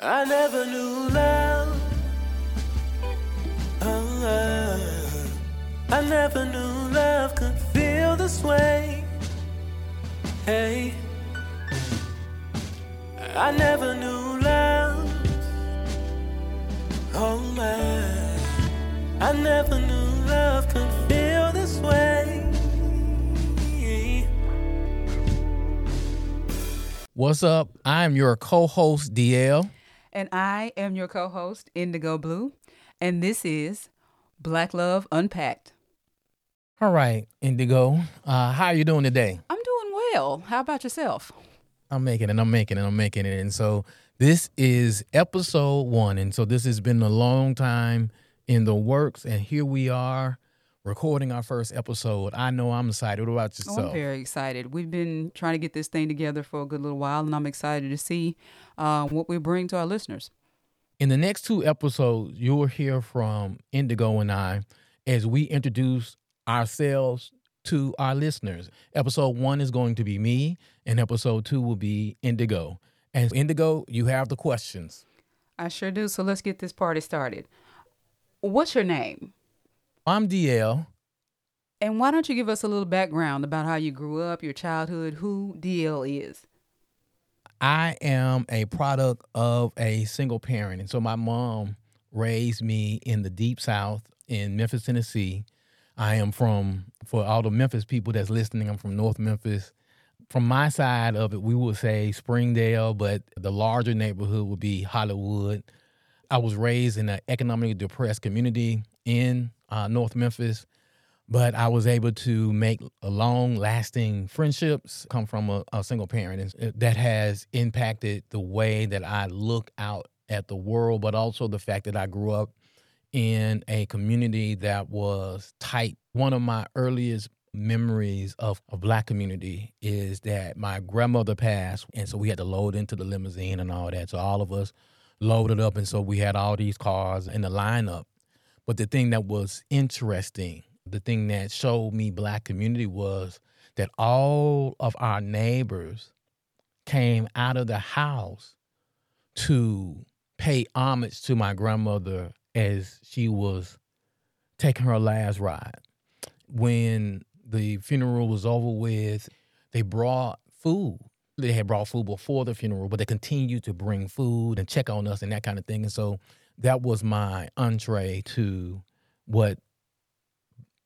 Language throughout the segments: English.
I never knew love. Oh, I never knew love could feel this way. Hey, I never knew love. Oh my, I never knew love could feel this way. What's up? I'm your co host, DL. And I am your co host, Indigo Blue. And this is Black Love Unpacked. All right, Indigo. Uh, how are you doing today? I'm doing well. How about yourself? I'm making it, I'm making it, I'm making it. And so this is episode one. And so this has been a long time in the works. And here we are recording our first episode. I know I'm excited. What about yourself? Oh, I'm very excited. We've been trying to get this thing together for a good little while, and I'm excited to see uh, what we bring to our listeners. In the next two episodes, you'll hear from Indigo and I as we introduce ourselves to our listeners. Episode one is going to be me, and episode two will be Indigo. And Indigo, you have the questions. I sure do. So let's get this party started. What's your name? I'm DL. And why don't you give us a little background about how you grew up, your childhood, who DL is? I am a product of a single parent. And so my mom raised me in the deep south in Memphis, Tennessee. I am from, for all the Memphis people that's listening, I'm from North Memphis. From my side of it, we would say Springdale, but the larger neighborhood would be Hollywood. I was raised in an economically depressed community in uh, North Memphis, but I was able to make long lasting friendships come from a, a single parent. And that has impacted the way that I look out at the world, but also the fact that I grew up in a community that was tight. One of my earliest memories of a black community is that my grandmother passed and so we had to load into the limousine and all that so all of us loaded up and so we had all these cars in the lineup but the thing that was interesting, the thing that showed me black community was that all of our neighbors came out of the house to pay homage to my grandmother as she was taking her last ride. When the funeral was over with, they brought food. They had brought food before the funeral, but they continued to bring food and check on us and that kind of thing. And so that was my entree to what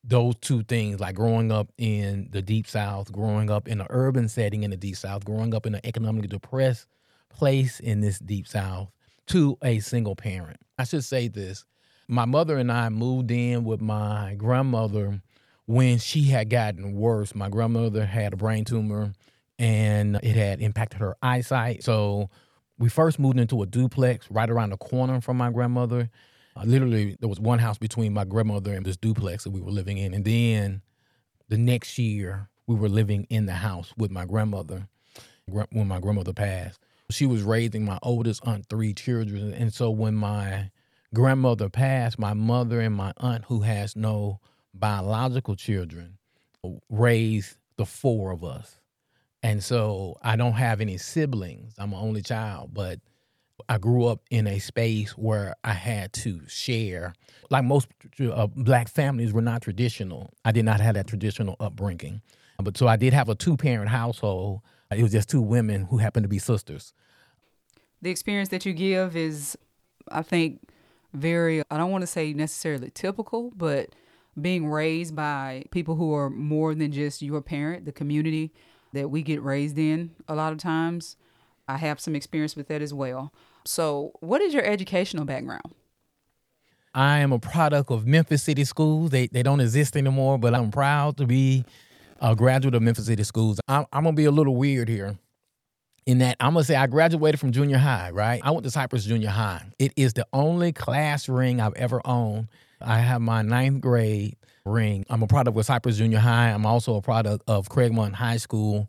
those two things like growing up in the deep south growing up in an urban setting in the deep south growing up in an economically depressed place in this deep south to a single parent. I should say this. My mother and i moved in with my grandmother when she had gotten worse. My grandmother had a brain tumor and it had impacted her eyesight. So we first moved into a duplex right around the corner from my grandmother. Uh, literally, there was one house between my grandmother and this duplex that we were living in. And then the next year, we were living in the house with my grandmother when my grandmother passed. She was raising my oldest aunt three children. And so when my grandmother passed, my mother and my aunt, who has no biological children, raised the four of us. And so I don't have any siblings. I'm an only child, but I grew up in a space where I had to share. Like most uh, black families were not traditional. I did not have that traditional upbringing. But so I did have a two parent household. It was just two women who happened to be sisters. The experience that you give is, I think, very, I don't want to say necessarily typical, but being raised by people who are more than just your parent, the community that we get raised in a lot of times. I have some experience with that as well. So, what is your educational background? I am a product of Memphis City Schools. They they don't exist anymore, but I'm proud to be a graduate of Memphis City Schools. I'm, I'm gonna be a little weird here in that I'm gonna say I graduated from junior high, right? I went to Cypress Junior High. It is the only class ring I've ever owned. I have my ninth grade ring. I'm a product of Cypress Junior High. I'm also a product of Craigmont High School.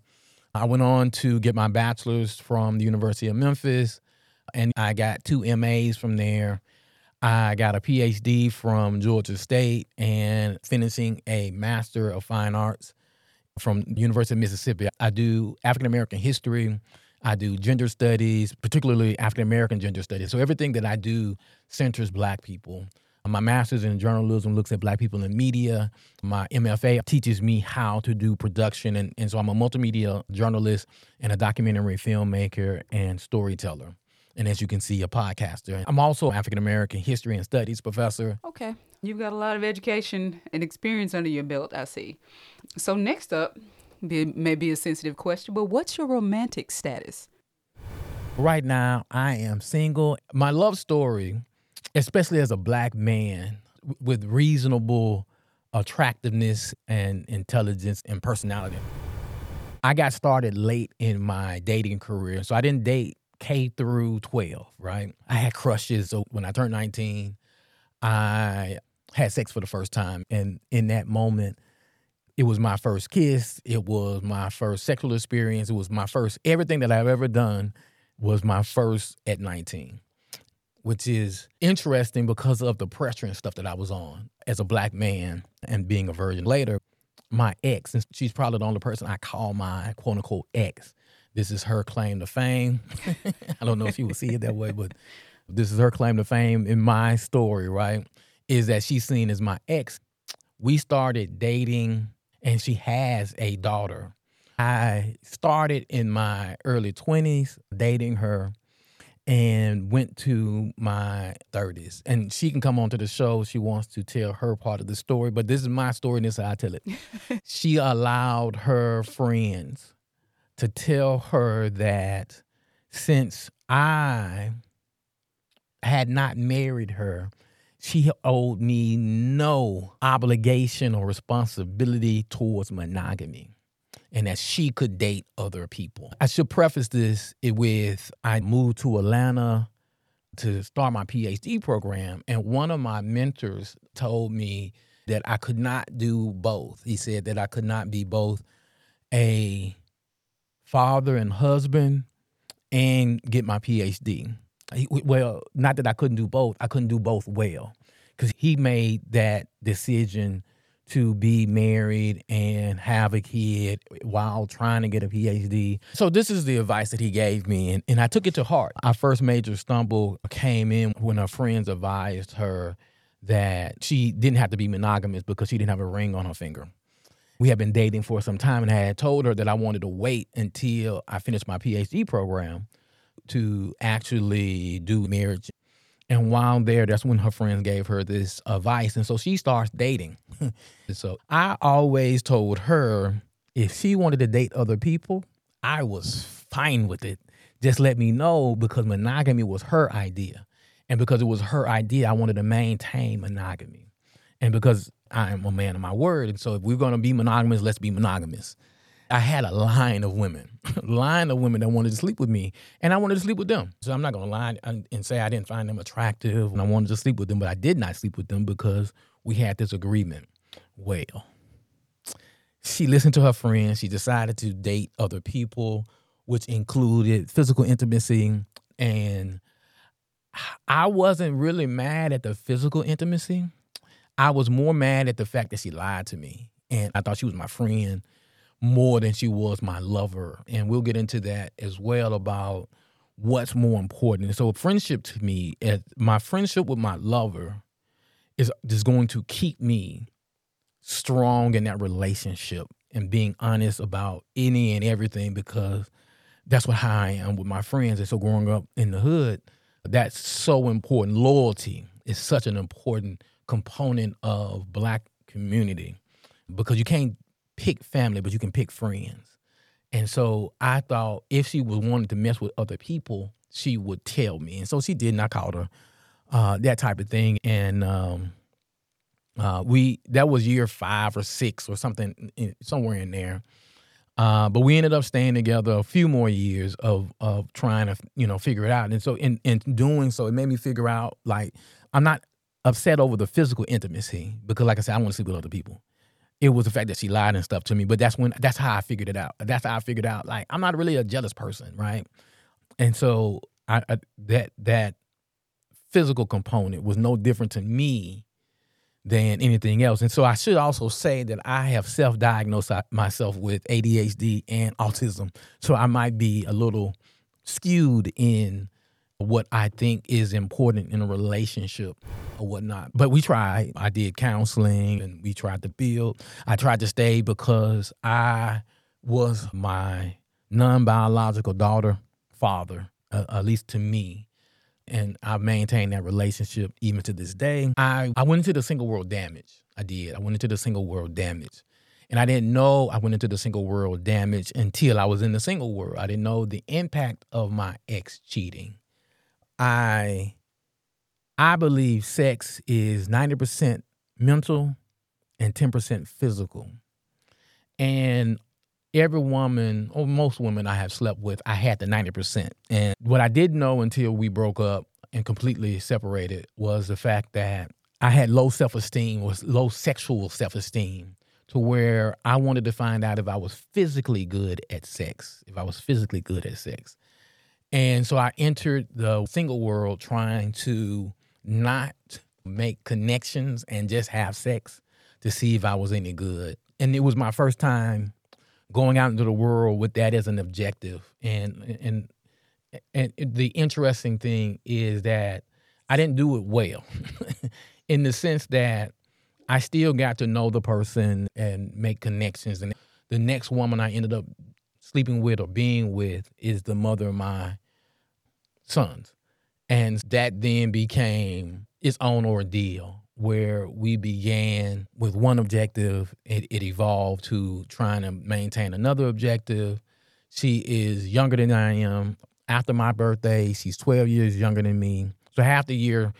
I went on to get my bachelor's from the University of Memphis, and I got two MAs from there. I got a PhD from Georgia State and finishing a Master of Fine Arts from University of Mississippi. I do African American history. I do gender studies, particularly African American gender studies. So everything that I do centers black people. My master's in journalism looks at black people in media. My MFA teaches me how to do production. And, and so I'm a multimedia journalist and a documentary filmmaker and storyteller. And as you can see, a podcaster. I'm also African American history and studies professor. Okay. You've got a lot of education and experience under your belt, I see. So, next up, be, may be a sensitive question, but what's your romantic status? Right now, I am single. My love story especially as a black man with reasonable attractiveness and intelligence and personality. I got started late in my dating career. So I didn't date K through 12, right? I had crushes. So when I turned 19, I had sex for the first time. And in that moment, it was my first kiss. It was my first sexual experience. It was my first, everything that I've ever done was my first at 19 which is interesting because of the pressure and stuff that I was on as a black man and being a virgin. Later, my ex, and she's probably the only person I call my quote unquote ex. This is her claim to fame. I don't know if she would see it that way, but this is her claim to fame in my story, right? Is that she's seen as my ex. We started dating and she has a daughter. I started in my early 20s dating her and went to my 30s. And she can come onto the show. She wants to tell her part of the story, but this is my story, and this is how I tell it. she allowed her friends to tell her that since I had not married her, she owed me no obligation or responsibility towards monogamy and that she could date other people. I should preface this with I moved to Atlanta to start my PhD program, and one of my mentors told me that I could not do both. He said that I could not be both a father and husband and get my PhD. Well, not that I couldn't do both, I couldn't do both well because he made that decision to be married and have a kid while trying to get a PhD. So this is the advice that he gave me and, and I took it to heart. Our first major stumble came in when her friends advised her that she didn't have to be monogamous because she didn't have a ring on her finger. We had been dating for some time and I had told her that I wanted to wait until I finished my PhD program to actually do marriage and while there, that's when her friends gave her this advice. And so she starts dating. so I always told her if she wanted to date other people, I was fine with it. Just let me know because monogamy was her idea. And because it was her idea, I wanted to maintain monogamy. And because I am a man of my word. And so if we're going to be monogamous, let's be monogamous. I had a line of women, line of women that wanted to sleep with me, and I wanted to sleep with them. So I'm not gonna lie and say I didn't find them attractive, and I wanted to sleep with them, but I did not sleep with them because we had this agreement. Well, she listened to her friends. She decided to date other people, which included physical intimacy, and I wasn't really mad at the physical intimacy. I was more mad at the fact that she lied to me, and I thought she was my friend more than she was my lover. And we'll get into that as well about what's more important. So friendship to me, eh, my friendship with my lover is is going to keep me strong in that relationship and being honest about any and everything because that's what how I am with my friends. And so growing up in the hood, that's so important. Loyalty is such an important component of black community because you can't pick family, but you can pick friends. And so I thought if she was wanting to mess with other people, she would tell me. And so she did, and I called her uh, that type of thing. And um, uh, we that was year five or six or something, in, somewhere in there. Uh, but we ended up staying together a few more years of of trying to you know figure it out. And so in in doing so, it made me figure out like I'm not upset over the physical intimacy because, like I said, I want to sleep with other people it was the fact that she lied and stuff to me. But that's when that's how I figured it out. That's how I figured out like I'm not really a jealous person, right? And so I, I that that physical component was no different to me than anything else. And so I should also say that I have self-diagnosed uh, myself with ADHD and autism. So I might be a little skewed in what I think is important in a relationship or whatnot. But we tried. I did counseling and we tried to build. I tried to stay because I was my non biological daughter father, uh, at least to me. And I've maintained that relationship even to this day. I, I went into the single world damage. I did. I went into the single world damage. And I didn't know I went into the single world damage until I was in the single world. I didn't know the impact of my ex cheating. I I believe sex is 90% mental and 10% physical. And every woman, or most women I have slept with, I had the 90%. And what I didn't know until we broke up and completely separated was the fact that I had low self esteem, was low sexual self esteem, to where I wanted to find out if I was physically good at sex, if I was physically good at sex. And so I entered the single world trying to not make connections and just have sex to see if I was any good. And it was my first time going out into the world with that as an objective. And and and the interesting thing is that I didn't do it well, in the sense that I still got to know the person and make connections. And the next woman I ended up sleeping with or being with is the mother of my sons. And that then became its own ordeal where we began with one objective. It, it evolved to trying to maintain another objective. She is younger than I am. After my birthday, she's 12 years younger than me. So half the year,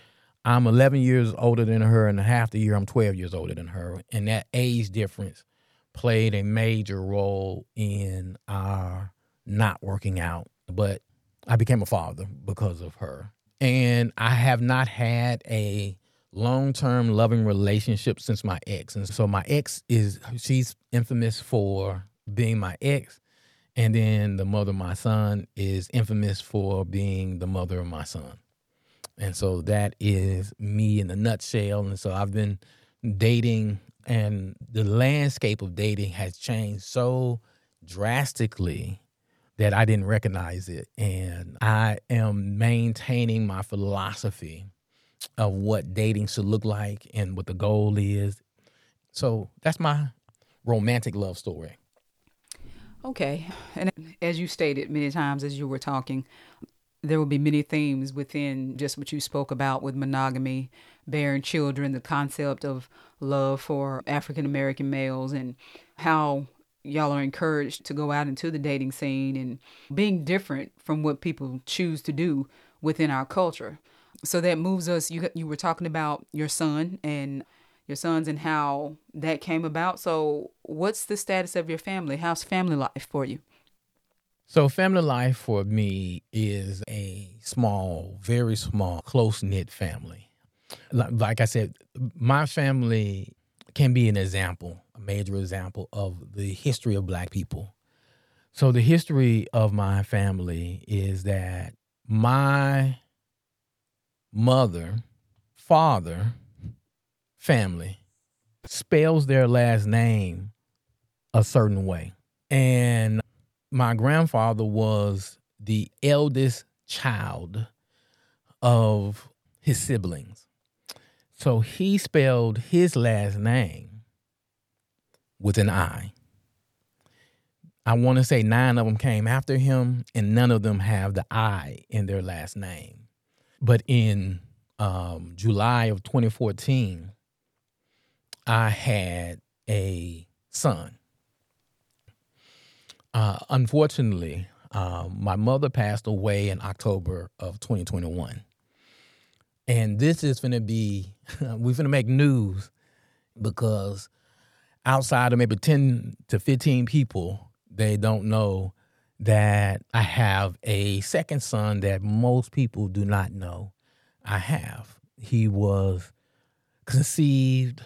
I'm 11 years older than her, and half the year, I'm 12 years older than her. And that age difference played a major role in our not working out. But I became a father because of her. And I have not had a long term loving relationship since my ex. And so my ex is, she's infamous for being my ex. And then the mother of my son is infamous for being the mother of my son. And so that is me in a nutshell. And so I've been dating, and the landscape of dating has changed so drastically that I didn't recognize it. And I am maintaining my philosophy of what dating should look like and what the goal is. So that's my romantic love story. Okay. And as you stated many times as you were talking, there will be many themes within just what you spoke about with monogamy, bearing children, the concept of love for African American males, and how y'all are encouraged to go out into the dating scene and being different from what people choose to do within our culture. So that moves us. You you were talking about your son and your sons and how that came about. So what's the status of your family? How's family life for you? So family life for me is a small, very small, close knit family. Like I said, my family can be an example, a major example of the history of black people. So the history of my family is that my mother, father, family spells their last name a certain way. And my grandfather was the eldest child of his siblings. So he spelled his last name with an I. I want to say nine of them came after him, and none of them have the I in their last name. But in um, July of 2014, I had a son. Uh, unfortunately, um, my mother passed away in October of 2021. And this is going to be, we're going to make news because outside of maybe 10 to 15 people, they don't know that I have a second son that most people do not know I have. He was conceived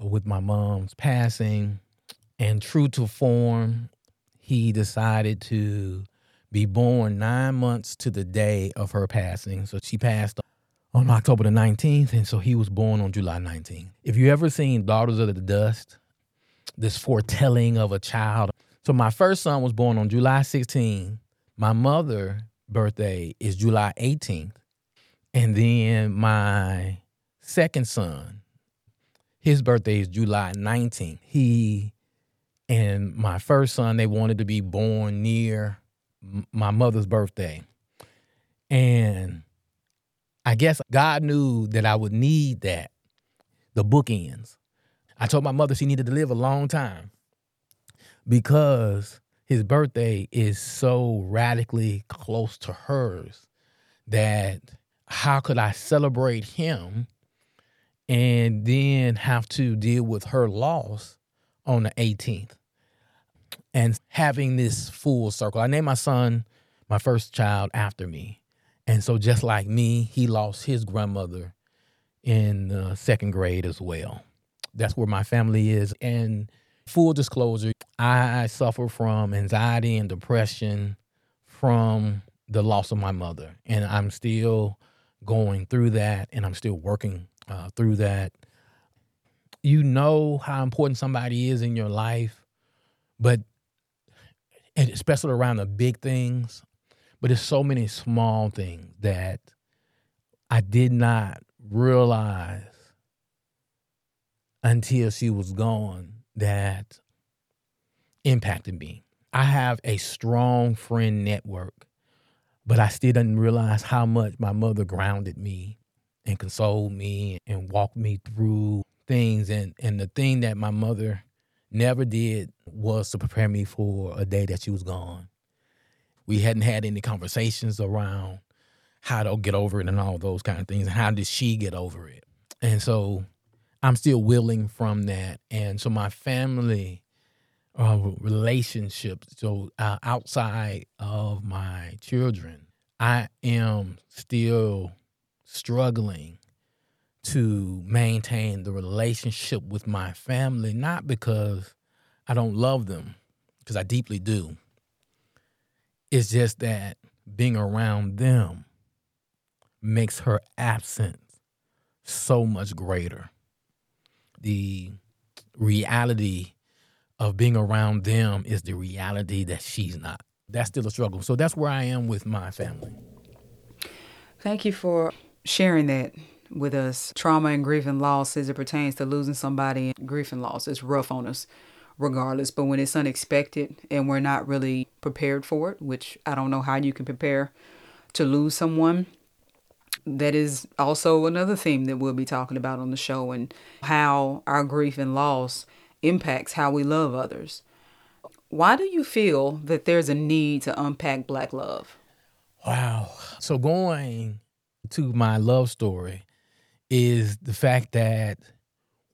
with my mom's passing, and true to form, he decided to be born nine months to the day of her passing. So she passed on October the 19th, and so he was born on July 19th. If you ever seen Daughters of the Dust, this foretelling of a child. So my first son was born on July 16, My mother' birthday is July 18th. And then my second son, his birthday is July 19th. He and my first son, they wanted to be born near my mother's birthday. And I guess God knew that I would need that, the bookends. I told my mother she needed to live a long time because his birthday is so radically close to hers that how could I celebrate him and then have to deal with her loss on the 18th? And having this full circle. I named my son, my first child, after me. And so, just like me, he lost his grandmother in uh, second grade as well. That's where my family is. And full disclosure, I suffer from anxiety and depression from the loss of my mother. And I'm still going through that and I'm still working uh, through that. You know how important somebody is in your life, but especially around the big things, but it's so many small things that I did not realize until she was gone that impacted me. I have a strong friend network, but I still didn't realize how much my mother grounded me and consoled me and walked me through things. And, and the thing that my mother never did was to prepare me for a day that she was gone. We hadn't had any conversations around how to get over it and all those kind of things. And how did she get over it? And so I'm still willing from that. And so my family uh, relationships, so uh, outside of my children, I am still struggling to maintain the relationship with my family, not because I don't love them, because I deeply do. It's just that being around them makes her absence so much greater. The reality of being around them is the reality that she's not. That's still a struggle. So that's where I am with my family. Thank you for sharing that with us. Trauma and grief and loss as it pertains to losing somebody, grief and loss is rough on us regardless. But when it's unexpected and we're not really prepared for it, which I don't know how you can prepare to lose someone, that is also another theme that we'll be talking about on the show and how our grief and loss impacts how we love others. Why do you feel that there's a need to unpack Black love? Wow. So, going to my love story is the fact that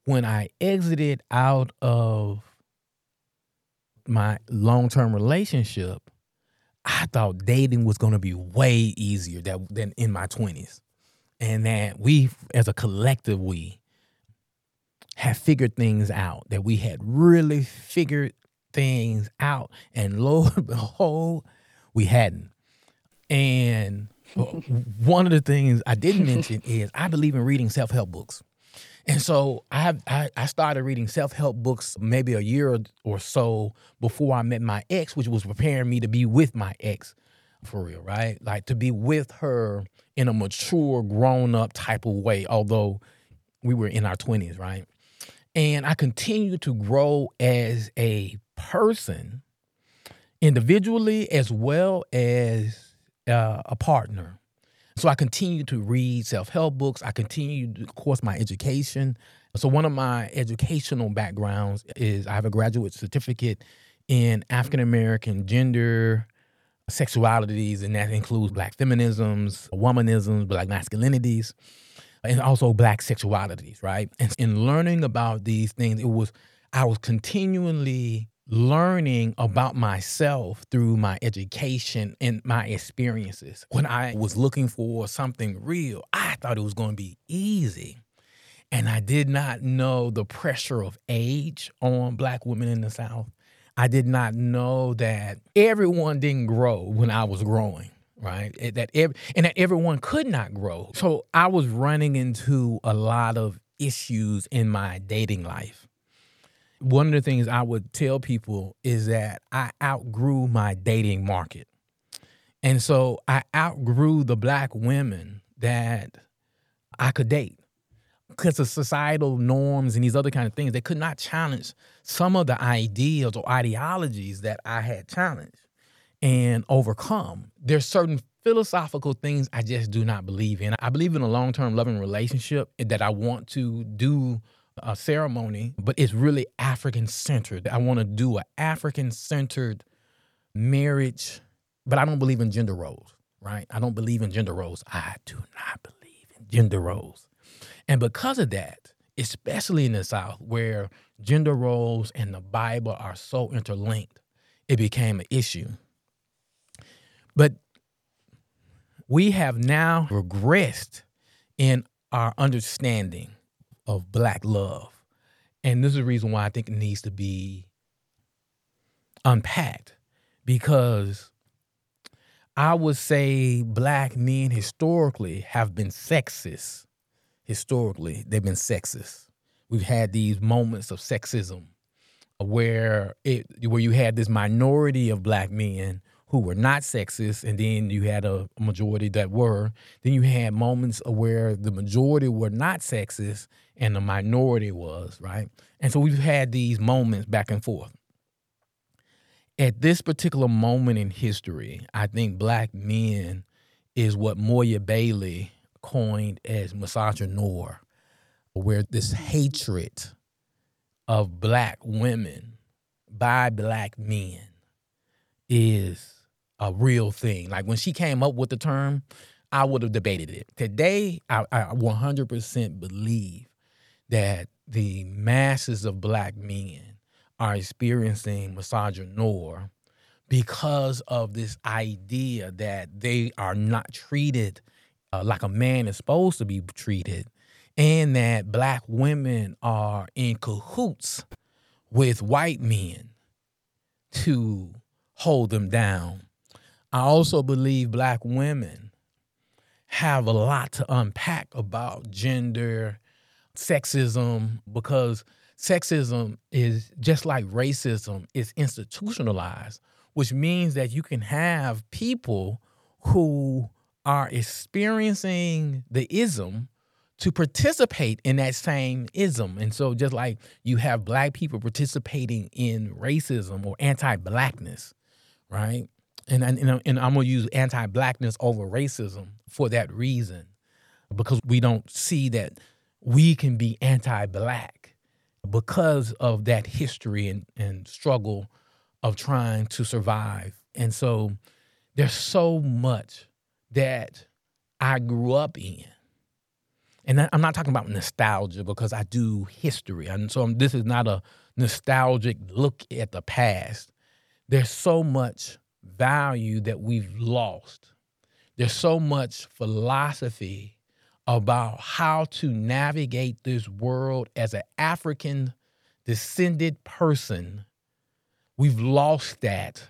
when I exited out of my long term relationship, I thought dating was going to be way easier that, than in my 20s. And that we, as a collective, we have figured things out, that we had really figured things out. And lo and behold, we hadn't. And uh, one of the things I didn't mention is I believe in reading self help books. And so I, I, I started reading self help books maybe a year or so before I met my ex, which was preparing me to be with my ex for real, right? Like to be with her in a mature, grown up type of way, although we were in our 20s, right? And I continue to grow as a person individually as well as uh, a partner. So I continued to read self help books. I continued, of course, my education. So one of my educational backgrounds is I have a graduate certificate in African American gender, sexualities, and that includes black feminisms, womanisms, black masculinities and also black sexualities, right? And in learning about these things, it was I was continually learning about myself through my education and my experiences. When I was looking for something real, I thought it was going to be easy. And I did not know the pressure of age on black women in the South. I did not know that everyone didn't grow when I was growing right? That every, and that everyone could not grow. So I was running into a lot of issues in my dating life. One of the things I would tell people is that I outgrew my dating market. And so I outgrew the black women that I could date because of societal norms and these other kind of things. They could not challenge some of the ideas or ideologies that I had challenged and overcome. There's certain philosophical things I just do not believe in. I believe in a long term loving relationship that I want to do a ceremony, but it's really African centered. I want to do an African centered marriage, but I don't believe in gender roles, right? I don't believe in gender roles. I do not believe in gender roles. And because of that, especially in the South, where gender roles and the Bible are so interlinked, it became an issue. But we have now regressed in our understanding of black love. And this is the reason why I think it needs to be unpacked because I would say black men historically have been sexist. Historically, they've been sexist. We've had these moments of sexism where it where you had this minority of black men who were not sexist, and then you had a majority that were. Then you had moments where the majority were not sexist and the minority was, right? And so we've had these moments back and forth. At this particular moment in history, I think black men is what Moya Bailey coined as misogynoir, where this hatred of black women by black men is a real thing. Like when she came up with the term, I would have debated it. Today, I, I 100% believe that the masses of black men are experiencing misogynoir because of this idea that they are not treated uh, like a man is supposed to be treated, and that black women are in cahoots with white men to hold them down. I also believe black women have a lot to unpack about gender, sexism, because sexism is just like racism, is institutionalized, which means that you can have people who are experiencing the ism to participate in that same ism. And so just like you have black people participating in racism or anti-blackness, right? and and, and I'm gonna use anti-blackness over racism for that reason, because we don't see that we can be anti-black because of that history and, and struggle of trying to survive. And so there's so much that I grew up in. And I'm not talking about nostalgia because I do history. And so this is not a nostalgic look at the past. There's so much value that we've lost. There's so much philosophy about how to navigate this world as an African descended person. We've lost that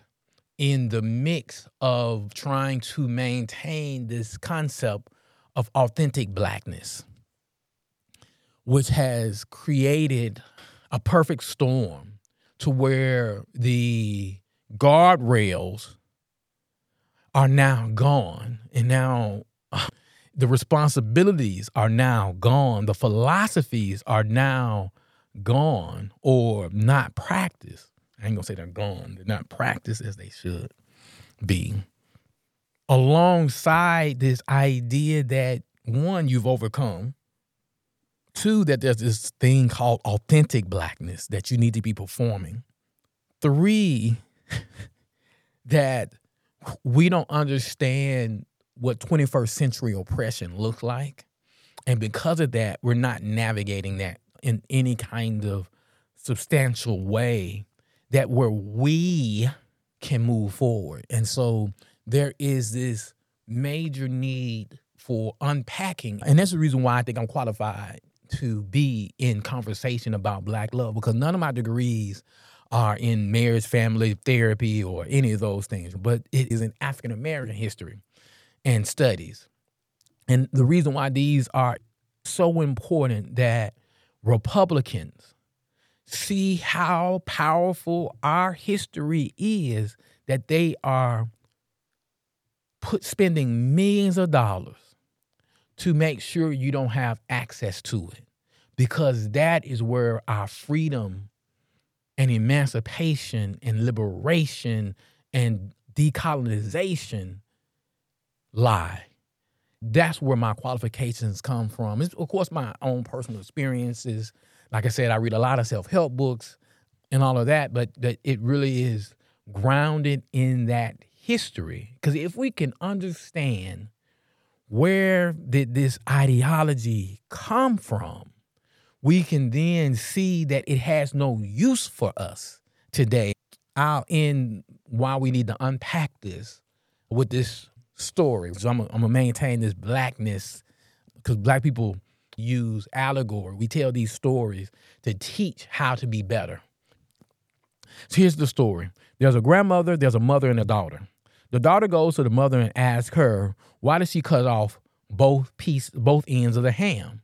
in the mix of trying to maintain this concept of authentic blackness, which has created a perfect storm to where the guardrails are now gone. And now the responsibilities are now gone. The philosophies are now gone or not practiced. I ain't gonna say they're gone, they're not practiced as they should be. Alongside this idea that one, you've overcome, two, that there's this thing called authentic blackness that you need to be performing, three, that we don't understand what 21st century oppression looks like. And because of that, we're not navigating that in any kind of substantial way that where we can move forward. And so there is this major need for unpacking. And that's the reason why I think I'm qualified to be in conversation about Black love because none of my degrees are in marriage, family therapy, or any of those things, but it is in African American history and studies. And the reason why these are so important that Republicans see how powerful our history is that they are put spending millions of dollars to make sure you don't have access to it because that is where our freedom and emancipation and liberation and decolonization lie. That's where my qualifications come from. It's, of course, my own personal experiences. Like I said, I read a lot of self help books and all of that, but that it really is grounded in that history. Because if we can understand where did this ideology come from, we can then see that it has no use for us today. I'll end why we need to unpack this with this story. So I'm gonna maintain this blackness because black people use allegory. We tell these stories to teach how to be better. So here's the story there's a grandmother, there's a mother, and a daughter. The daughter goes to the mother and asks her, why did she cut off both piece, both ends of the ham?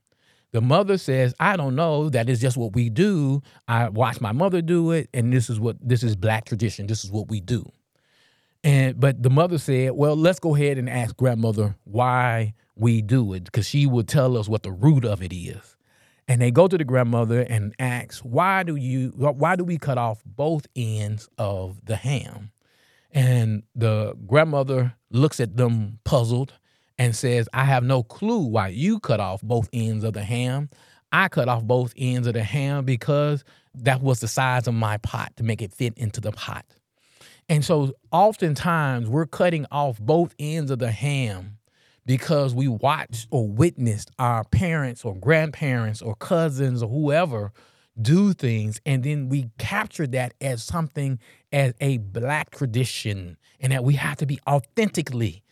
The mother says, I don't know. That is just what we do. I watched my mother do it, and this is what this is black tradition. This is what we do. And but the mother said, Well, let's go ahead and ask grandmother why we do it, because she would tell us what the root of it is. And they go to the grandmother and ask, Why do you why do we cut off both ends of the ham? And the grandmother looks at them puzzled and says, I have no clue why you cut off both ends of the ham. I cut off both ends of the ham because that was the size of my pot to make it fit into the pot. And so oftentimes we're cutting off both ends of the ham because we watched or witnessed our parents or grandparents or cousins or whoever do things and then we capture that as something as a black tradition and that we have to be authentically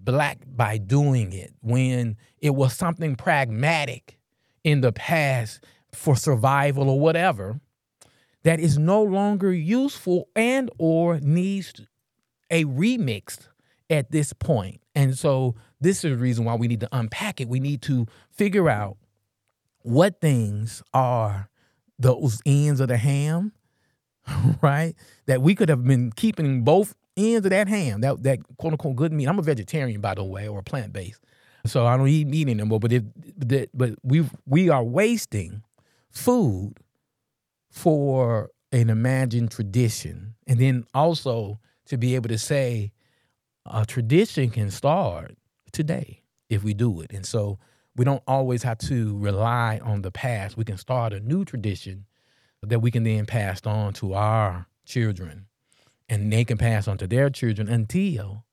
black by doing it when it was something pragmatic in the past for survival or whatever that is no longer useful and or needs a remix at this point. And so this is the reason why we need to unpack it. We need to figure out what things are those ends of the ham, right? That we could have been keeping both ends of that ham, that that quote unquote good meat. I'm a vegetarian, by the way, or plant based, so I don't eat meat anymore. But if but we we are wasting food for an imagined tradition, and then also to be able to say a tradition can start today if we do it, and so we don't always have to rely on the past. We can start a new tradition that we can then pass on to our children and they can pass on to their children until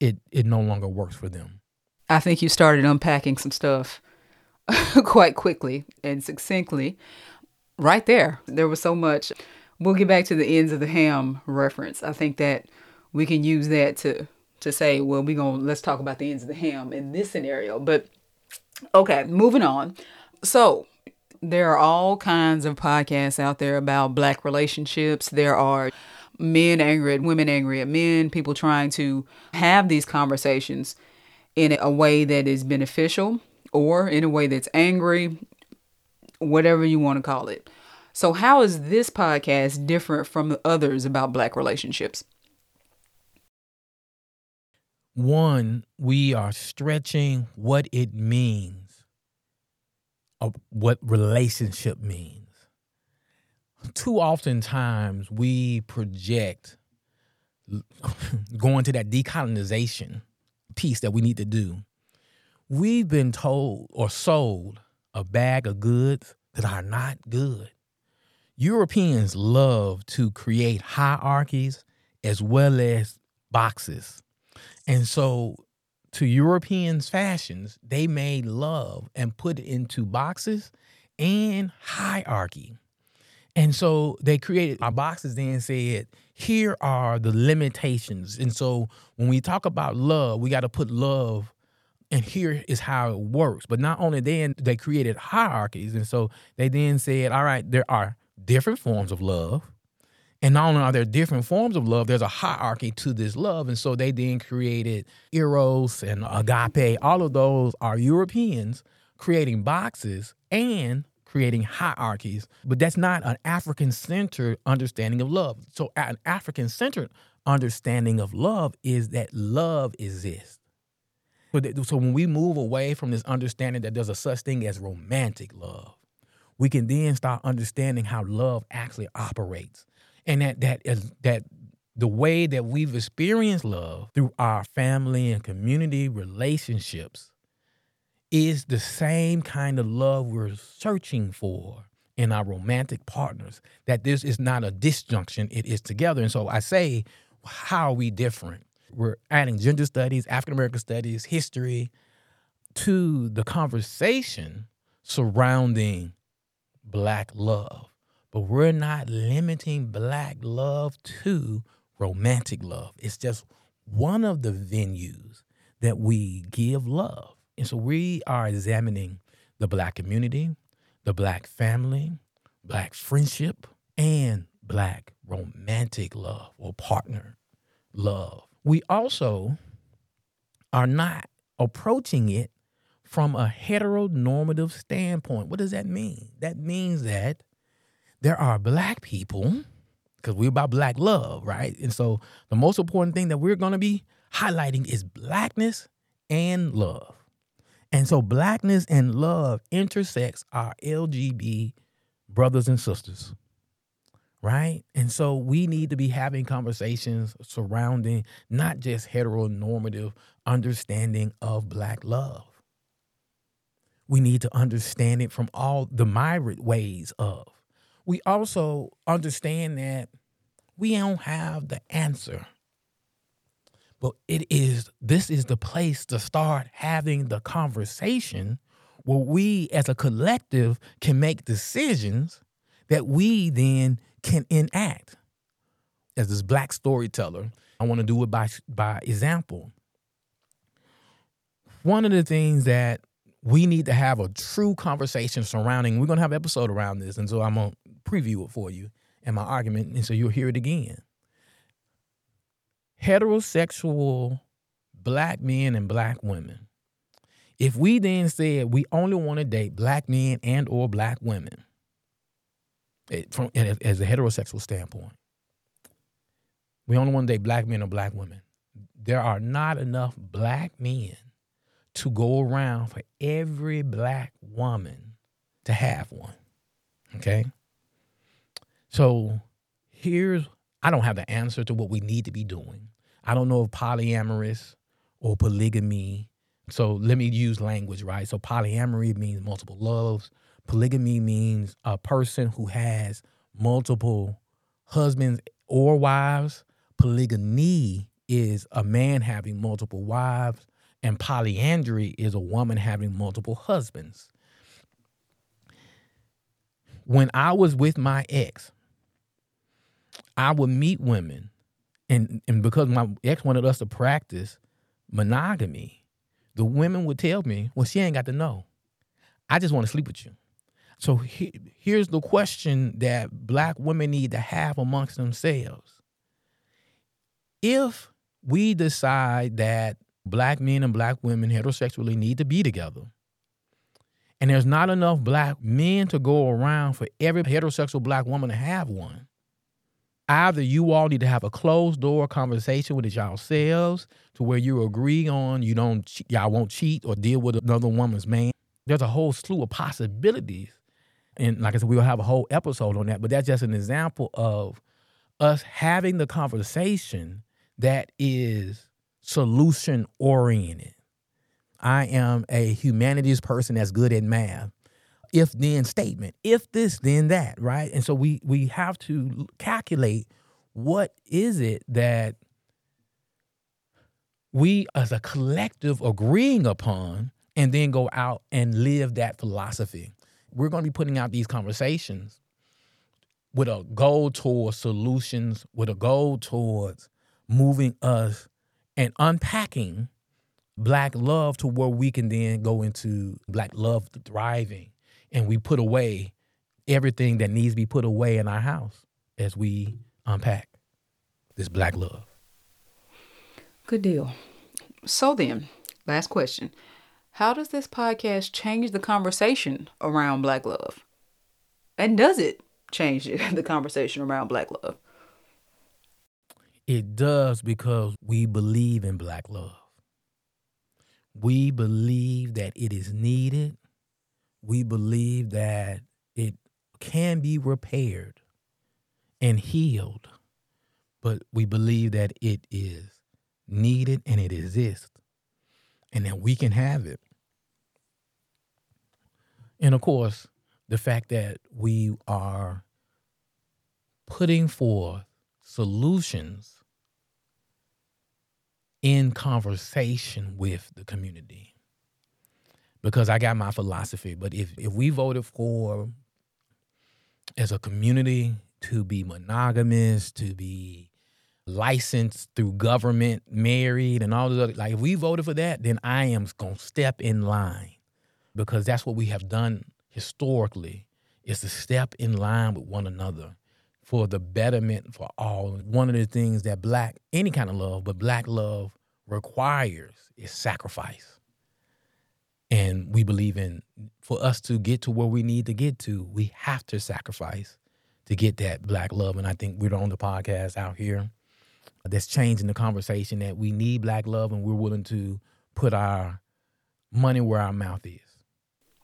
it it no longer works for them. I think you started unpacking some stuff quite quickly and succinctly. Right there, there was so much. We'll get back to the ends of the ham reference. I think that we can use that to to say, well, we're gonna let's talk about the ends of the ham in this scenario. But okay, moving on. So there are all kinds of podcasts out there about black relationships. There are men angry at women angry at men, people trying to have these conversations in a way that is beneficial or in a way that's angry, whatever you want to call it. So, how is this podcast different from others about Black relationships? One, we are stretching what it means, of what relationship means too often times we project going to that decolonization piece that we need to do. We've been told or sold a bag of goods that are not good. Europeans love to create hierarchies as well as boxes. And so, to Europeans' fashions, they made love and put it into boxes and hierarchy. And so they created our boxes then said, here are the limitations. And so when we talk about love, we got to put love and here is how it works. But not only then they created hierarchies. And so they then said, all right, there are different forms of love. And not only are there different forms of love, there's a hierarchy to this love. And so they then created Eros and Agape. All of those are Europeans creating boxes and creating hierarchies, but that's not an African centered understanding of love. So, an African centered understanding of love is that love exists. So, when we move away from this understanding that there's a such thing as romantic love, we can then start understanding how love actually operates, and that that is that the way that we've experienced love through our family and community relationships is the same kind of love we're searching for in our romantic partners. That this is not a disjunction, it is together. And so I say, how are we different? We're adding gender studies, African American studies, history to the conversation surrounding black love. But we're not limiting black love to romantic love. It's just one of the venues that we give love. And so we are examining the black community, the black family, black friendship, and black romantic love or partner love. We also are not approaching it from a heteronormative standpoint. What does that mean? That means that there are black people, because we're about black love, right? And so the most important thing that we're going to be highlighting is blackness and love. And so blackness and love intersects our LGBT brothers and sisters. Right? And so we need to be having conversations surrounding not just heteronormative understanding of black love. We need to understand it from all the myriad ways of. We also understand that we don't have the answer but it is this is the place to start having the conversation where we as a collective can make decisions that we then can enact. As this black storyteller, I want to do it by by example. One of the things that we need to have a true conversation surrounding, we're gonna have an episode around this, and so I'm gonna preview it for you and my argument, and so you'll hear it again heterosexual black men and black women, if we then said we only want to date black men and or black women, from as a heterosexual standpoint, we only want to date black men or black women. There are not enough black men to go around for every black woman to have one. Okay? So here's I don't have the answer to what we need to be doing. I don't know if polyamorous or polygamy. So let me use language, right? So polyamory means multiple loves. Polygamy means a person who has multiple husbands or wives. Polygamy is a man having multiple wives, and polyandry is a woman having multiple husbands. When I was with my ex, I would meet women, and and because my ex wanted us to practice monogamy, the women would tell me, "Well, she ain't got to know. I just want to sleep with you." So he, here's the question that black women need to have amongst themselves. If we decide that black men and black women heterosexually need to be together, and there's not enough black men to go around for every heterosexual black woman to have one, either you all need to have a closed door conversation with yourselves to where you agree on you don't y'all won't cheat or deal with another woman's man. There's a whole slew of possibilities. And like I said, we'll have a whole episode on that, but that's just an example of us having the conversation that is solution oriented. I am a humanities person that's good at math if then statement. If this, then that, right? And so we we have to calculate what is it that we as a collective agreeing upon and then go out and live that philosophy. We're going to be putting out these conversations with a goal towards solutions, with a goal towards moving us and unpacking black love to where we can then go into black love thriving and we put away everything that needs to be put away in our house as we unpack this black love. Good deal. So then, last question. How does this podcast change the conversation around black love? And does it change the conversation around black love? It does because we believe in black love. We believe that it is needed. We believe that it can be repaired and healed, but we believe that it is needed and it exists and that we can have it. And of course, the fact that we are putting forth solutions in conversation with the community. Because I got my philosophy, but if, if we voted for as a community to be monogamous, to be licensed through government, married, and all the other. Like, if we voted for that, then I am going to step in line because that's what we have done historically is to step in line with one another for the betterment for all. One of the things that black, any kind of love, but black love requires is sacrifice. And we believe in for us to get to where we need to get to, we have to sacrifice to get that black love. And I think we're on the podcast out here that's changing the conversation that we need black love and we're willing to put our money where our mouth is.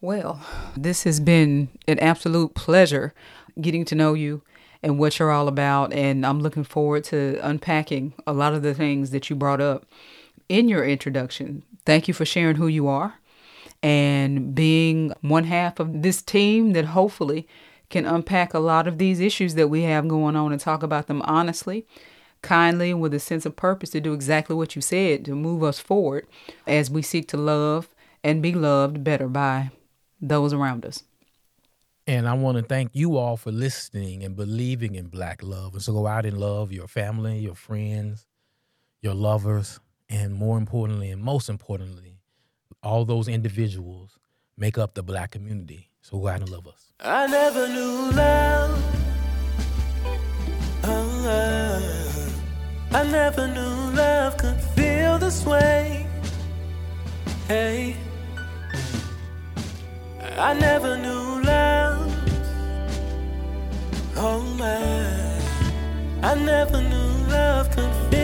Well, this has been an absolute pleasure getting to know you and what you're all about. And I'm looking forward to unpacking a lot of the things that you brought up in your introduction. Thank you for sharing who you are and being one half of this team that hopefully can unpack a lot of these issues that we have going on and talk about them honestly kindly and with a sense of purpose to do exactly what you said to move us forward as we seek to love and be loved better by those around us. And I want to thank you all for listening and believing in black love. And so go out and love your family, your friends, your lovers, and more importantly, and most importantly, all those individuals make up the black community. So go out and love us. I never knew love. I never knew love could feel this way. Hey. I never knew love. Oh my. I never knew love could feel